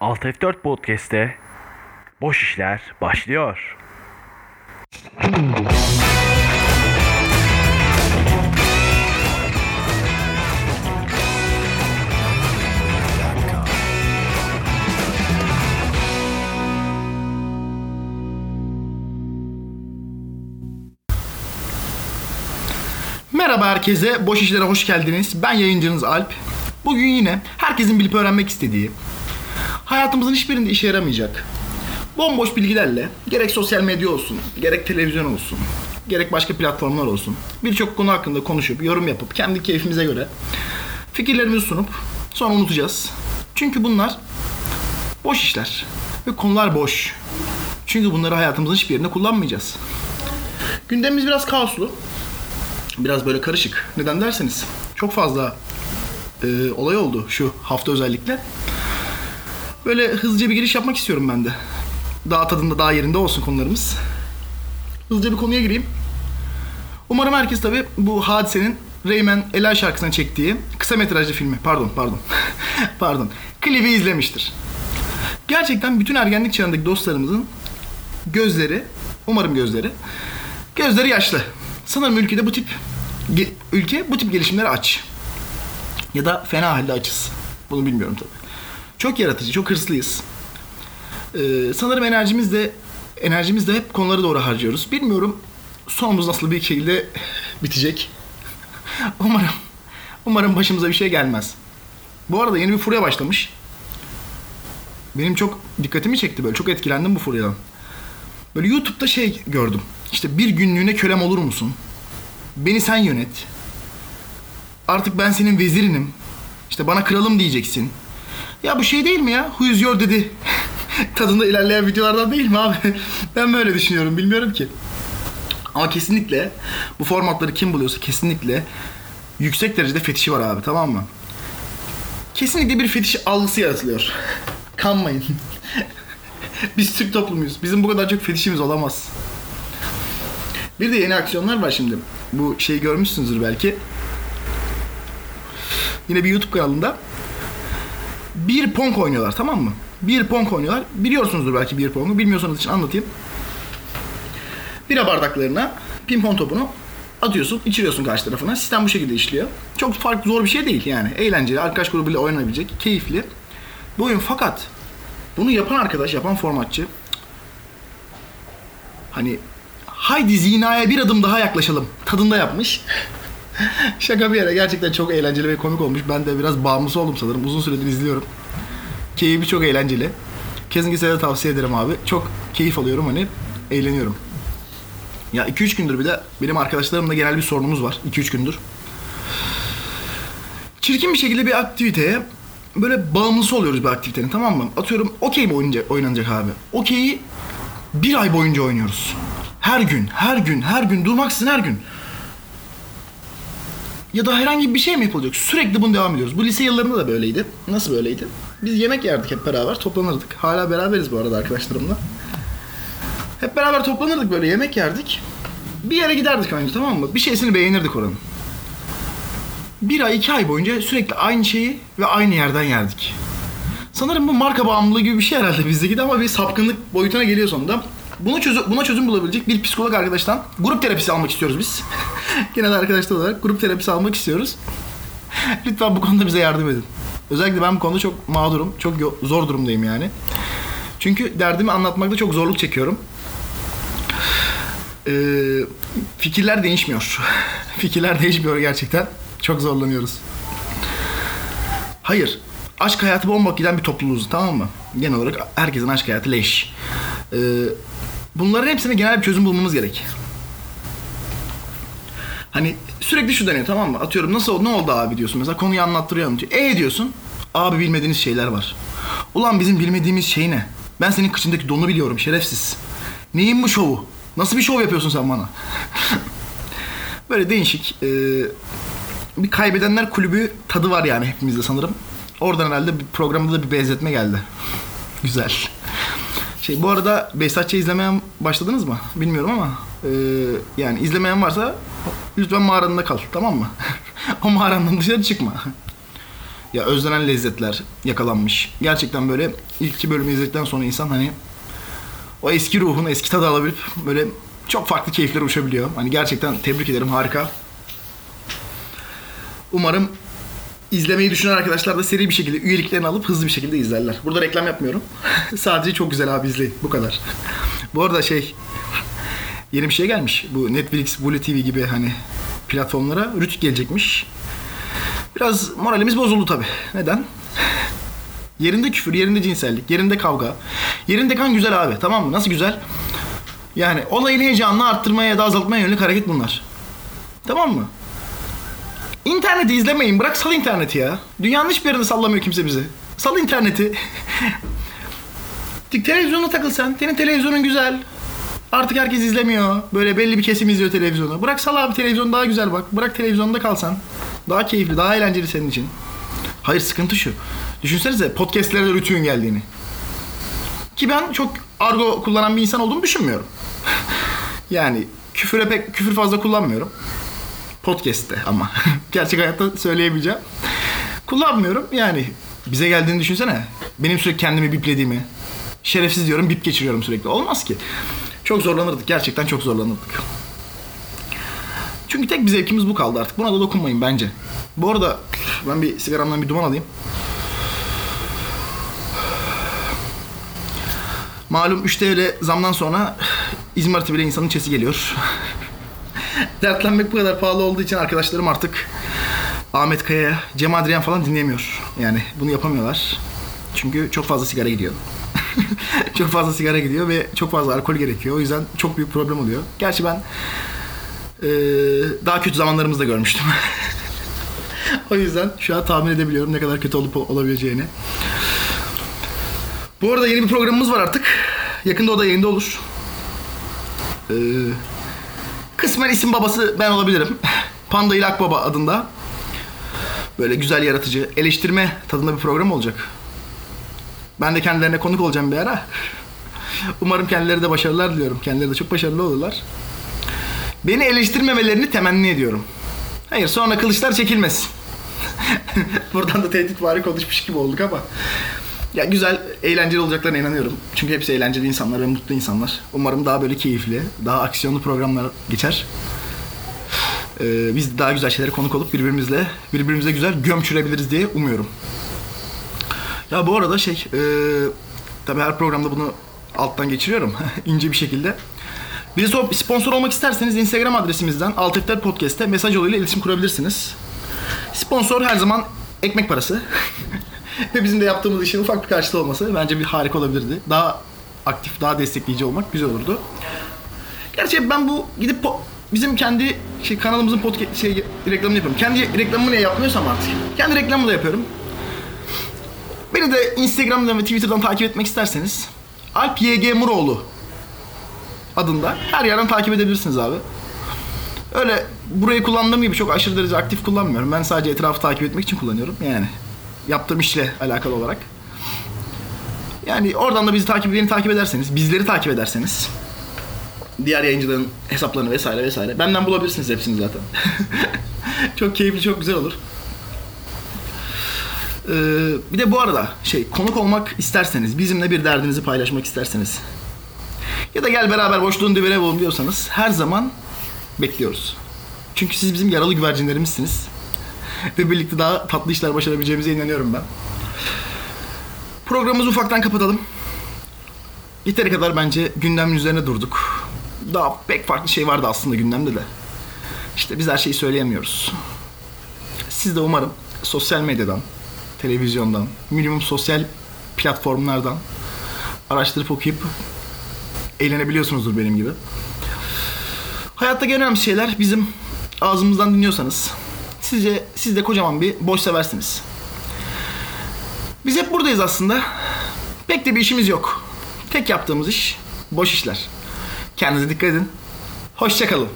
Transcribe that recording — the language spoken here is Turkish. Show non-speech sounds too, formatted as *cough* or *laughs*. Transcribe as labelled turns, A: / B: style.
A: Alt F4 Podcast'te Boş İşler başlıyor.
B: Merhaba herkese, Boş İşler'e hoş geldiniz. Ben yayıncınız Alp. Bugün yine herkesin bilip öğrenmek istediği, hayatımızın hiçbirinde işe yaramayacak, bomboş bilgilerle gerek sosyal medya olsun, gerek televizyon olsun, gerek başka platformlar olsun, birçok konu hakkında konuşup, yorum yapıp, kendi keyfimize göre fikirlerimizi sunup sonra unutacağız. Çünkü bunlar boş işler ve konular boş. Çünkü bunları hayatımızın hiçbir yerinde kullanmayacağız. Gündemimiz biraz kaoslu biraz böyle karışık. Neden derseniz çok fazla e, olay oldu şu hafta özellikle. Böyle hızlıca bir giriş yapmak istiyorum ben de. Daha tadında daha yerinde olsun konularımız. Hızlıca bir konuya gireyim. Umarım herkes tabi bu hadisenin Rayman Ela şarkısına çektiği kısa metrajlı filmi, pardon pardon, *laughs* pardon, klibi izlemiştir. Gerçekten bütün ergenlik çağındaki dostlarımızın gözleri, umarım gözleri, gözleri yaşlı. Sanırım ülkede bu tip ülke bu tip gelişimlere aç. Ya da fena halde açız. Bunu bilmiyorum tabii. Çok yaratıcı, çok hırslıyız. Ee, sanırım enerjimiz de enerjimiz de hep konulara doğru harcıyoruz. Bilmiyorum sonumuz nasıl bir şekilde bitecek. *laughs* umarım umarım başımıza bir şey gelmez. Bu arada yeni bir furya başlamış. Benim çok dikkatimi çekti böyle. Çok etkilendim bu furyadan. Böyle YouTube'da şey gördüm. İşte bir günlüğüne kölem olur musun? Beni sen yönet. Artık ben senin vezirinim. İşte bana kralım diyeceksin. Ya bu şey değil mi ya? Who is your dedi. Tadında ilerleyen videolardan değil mi abi? ben böyle düşünüyorum. Bilmiyorum ki. Ama kesinlikle bu formatları kim buluyorsa kesinlikle yüksek derecede fetişi var abi tamam mı? Kesinlikle bir fetiş algısı yaratılıyor. Kanmayın. Biz Türk toplumuyuz. Bizim bu kadar çok fetişimiz olamaz. Bir de yeni aksiyonlar var şimdi. Bu şeyi görmüşsünüzdür belki. Yine bir YouTube kanalında bir pong oynuyorlar tamam mı? Bir pong oynuyorlar. Biliyorsunuzdur belki bir pongu. Bilmiyorsanız için anlatayım. Bira bardaklarına pimpon topunu atıyorsun, içiriyorsun karşı tarafına. Sistem bu şekilde işliyor. Çok farklı zor bir şey değil yani. Eğlenceli, arkadaş grubuyla oynanabilecek, keyifli. Bu oyun fakat bunu yapan arkadaş, yapan formatçı hani haydi zinaya bir adım daha yaklaşalım tadında yapmış. *laughs* Şaka bir yere gerçekten çok eğlenceli ve komik olmuş. Ben de biraz bağımlısı oldum sanırım. Uzun süredir izliyorum. Keyfi çok eğlenceli. Kesinlikle de tavsiye ederim abi. Çok keyif alıyorum hani eğleniyorum. Ya 2-3 gündür bir de benim arkadaşlarımla genel bir sorunumuz var. 2-3 gündür. Çirkin bir şekilde bir aktiviteye böyle bağımlısı oluyoruz bir aktivitenin tamam mı? Atıyorum okey mi oynayacak, oynanacak abi? Okeyi bir ay boyunca oynuyoruz. Her gün, her gün, her gün durmaksızın her gün. Ya da herhangi bir şey mi yapılacak? Sürekli bunu devam ediyoruz. Bu lise yıllarında da böyleydi. Nasıl böyleydi? Biz yemek yerdik hep beraber, toplanırdık. Hala beraberiz bu arada arkadaşlarımla. Hep beraber toplanırdık böyle yemek yerdik. Bir yere giderdik önce tamam mı? Bir şeysini beğenirdik oranın. Bir ay, iki ay boyunca sürekli aynı şeyi ve aynı yerden yerdik. Sanırım bu marka bağımlılığı gibi bir şey herhalde bizdeki de ama bir sapkınlık boyutuna geliyor sonunda. Bunu çözüm, buna çözüm bulabilecek bir psikolog arkadaştan grup terapisi almak istiyoruz biz. *laughs* *laughs* De arkadaşlar olarak grup terapisi almak istiyoruz. Lütfen bu konuda bize yardım edin. Özellikle ben bu konuda çok mağdurum, çok zor durumdayım yani. Çünkü derdimi anlatmakta çok zorluk çekiyorum. Ee, fikirler değişmiyor. *laughs* fikirler değişmiyor gerçekten. Çok zorlanıyoruz. Hayır. Aşk hayatı bomba giden bir topluluğuz tamam mı? Genel olarak herkesin aşk hayatı leş. Ee, bunların hepsine genel bir çözüm bulmamız gerek. Hani sürekli şu deniyor tamam mı? Atıyorum nasıl ne oldu abi diyorsun mesela konuyu anlattırıyor anlatıyor. E diyorsun. Abi bilmediğiniz şeyler var. Ulan bizim bilmediğimiz şey ne? Ben senin kıçındaki donu biliyorum şerefsiz. Neyin bu şovu? Nasıl bir şov yapıyorsun sen bana? *laughs* Böyle değişik. e, bir kaybedenler kulübü tadı var yani hepimizde sanırım. Oradan herhalde bir programda da bir benzetme geldi. *laughs* Güzel. Şey bu arada Behzatçı izlemeye başladınız mı? Bilmiyorum ama e, yani izlemeyen varsa lütfen mağaranda kal tamam mı? *laughs* o mağarandan dışarı çıkma. Ya özlenen lezzetler yakalanmış. Gerçekten böyle ilk iki bölümü izledikten sonra insan hani o eski ruhun eski tadı alabilip böyle çok farklı keyiflere uçabiliyor. Hani gerçekten tebrik ederim harika. Umarım izlemeyi düşünen arkadaşlar da seri bir şekilde üyeliklerini alıp hızlı bir şekilde izlerler. Burada reklam yapmıyorum. *laughs* Sadece çok güzel abi izleyin. Bu kadar. Bu arada şey yeni bir şey gelmiş. Bu Netflix, Blue TV gibi hani platformlara Rütük gelecekmiş. Biraz moralimiz bozuldu tabi. Neden? Yerinde küfür, yerinde cinsellik, yerinde kavga. Yerinde kan güzel abi. Tamam mı? Nasıl güzel? Yani olayın heyecanını arttırmaya ya da azaltmaya yönelik hareket bunlar. Tamam mı? İnterneti izlemeyin. Bırak sal interneti ya. Dünyanın hiçbir yerinde sallamıyor kimse bizi. Sal interneti. *laughs* Tik televizyonuna takıl sen. Senin televizyonun güzel. Artık herkes izlemiyor. Böyle belli bir kesim izliyor televizyonu. Bırak sal abi televizyon daha güzel bak. Bırak televizyonda kalsan. Daha keyifli, daha eğlenceli senin için. Hayır sıkıntı şu. Düşünsenize podcastlere de rütüğün geldiğini. Ki ben çok argo kullanan bir insan olduğumu düşünmüyorum. *laughs* yani küfüre pek küfür fazla kullanmıyorum. Podcast'te ama. *laughs* Gerçek hayatta söyleyemeyeceğim. Kullanmıyorum yani. Bize geldiğini düşünsene. Benim sürekli kendimi biplediğimi. Şerefsiz diyorum bip geçiriyorum sürekli. Olmaz ki. Çok zorlanırdık. Gerçekten çok zorlanırdık. Çünkü tek bir zevkimiz bu kaldı artık. Buna da dokunmayın bence. Bu arada ben bir sigaramdan bir duman alayım. Malum 3 TL zamdan sonra İzmir'de bile insanın çesi geliyor. *laughs* Dertlenmek bu kadar pahalı olduğu için arkadaşlarım artık Ahmet Kaya, Cem Adrian falan dinleyemiyor. Yani bunu yapamıyorlar. Çünkü çok fazla sigara gidiyor. *laughs* çok fazla sigara gidiyor ve çok fazla alkol gerekiyor. O yüzden çok büyük problem oluyor. Gerçi ben eee, daha kötü zamanlarımızda görmüştüm. *laughs* o yüzden şu an tahmin edebiliyorum ne kadar kötü olup olabileceğini. Bu arada yeni bir programımız var artık. Yakında o da yayında olur. Ee, kısmen isim babası ben olabilirim. *laughs* Panda ile Akbaba adında. Böyle güzel yaratıcı, eleştirme tadında bir program olacak. Ben de kendilerine konuk olacağım bir ara. Umarım kendileri de başarılar diliyorum. Kendileri de çok başarılı olurlar. Beni eleştirmemelerini temenni ediyorum. Hayır sonra kılıçlar çekilmesin. *laughs* Buradan da tehdit vari konuşmuş gibi olduk ama. Ya güzel, eğlenceli olacaklarına inanıyorum. Çünkü hepsi eğlenceli insanlar ve mutlu insanlar. Umarım daha böyle keyifli, daha aksiyonlu programlar geçer. Ee, biz daha güzel şeylere konuk olup birbirimizle birbirimize güzel gömçürebiliriz diye umuyorum. Ya bu arada şey, e, tabii her programda bunu alttan geçiriyorum *laughs* ince bir şekilde. Bize so- sponsor olmak isterseniz Instagram adresimizden Altifler Podcast'te mesaj yoluyla iletişim kurabilirsiniz. Sponsor her zaman ekmek parası. *laughs* Ve bizim de yaptığımız işin ufak bir karşılığı olması bence bir harika olabilirdi. Daha aktif, daha destekleyici olmak güzel olurdu. Gerçi ben bu gidip po- bizim kendi şey, kanalımızın podcast şey, reklamını yapıyorum. Kendi reklamımı niye yapmıyorsam artık. Kendi reklamımı da yapıyorum. Beni de Instagram'dan ve Twitter'dan takip etmek isterseniz Alp YG Muroğlu adında her yerden takip edebilirsiniz abi. Öyle burayı kullandığım gibi çok aşırı derece aktif kullanmıyorum. Ben sadece etrafı takip etmek için kullanıyorum yani. Yaptığım işle alakalı olarak. Yani oradan da bizi takip beni takip ederseniz, bizleri takip ederseniz diğer yayıncıların hesaplarını vesaire vesaire. Benden bulabilirsiniz hepsini zaten. *laughs* çok keyifli, çok güzel olur. Ee, bir de bu arada şey konuk olmak isterseniz, bizimle bir derdinizi paylaşmak isterseniz ya da gel beraber boşluğun dibine bulun diyorsanız her zaman bekliyoruz. Çünkü siz bizim yaralı güvercinlerimizsiniz. *laughs* Ve birlikte daha tatlı işler başarabileceğimize inanıyorum ben. Programımızı ufaktan kapatalım. Yeteri kadar bence gündemin üzerine durduk. Daha pek farklı şey vardı aslında gündemde de. İşte biz her şeyi söyleyemiyoruz. Siz de umarım sosyal medyadan, televizyondan, minimum sosyal platformlardan araştırıp okuyup eğlenebiliyorsunuzdur benim gibi. Hayattaki en önemli şeyler bizim ağzımızdan dinliyorsanız sizce siz de kocaman bir boş seversiniz. Biz hep buradayız aslında. Pek de bir işimiz yok. Tek yaptığımız iş boş işler. Kendinize dikkat edin. Hoşçakalın.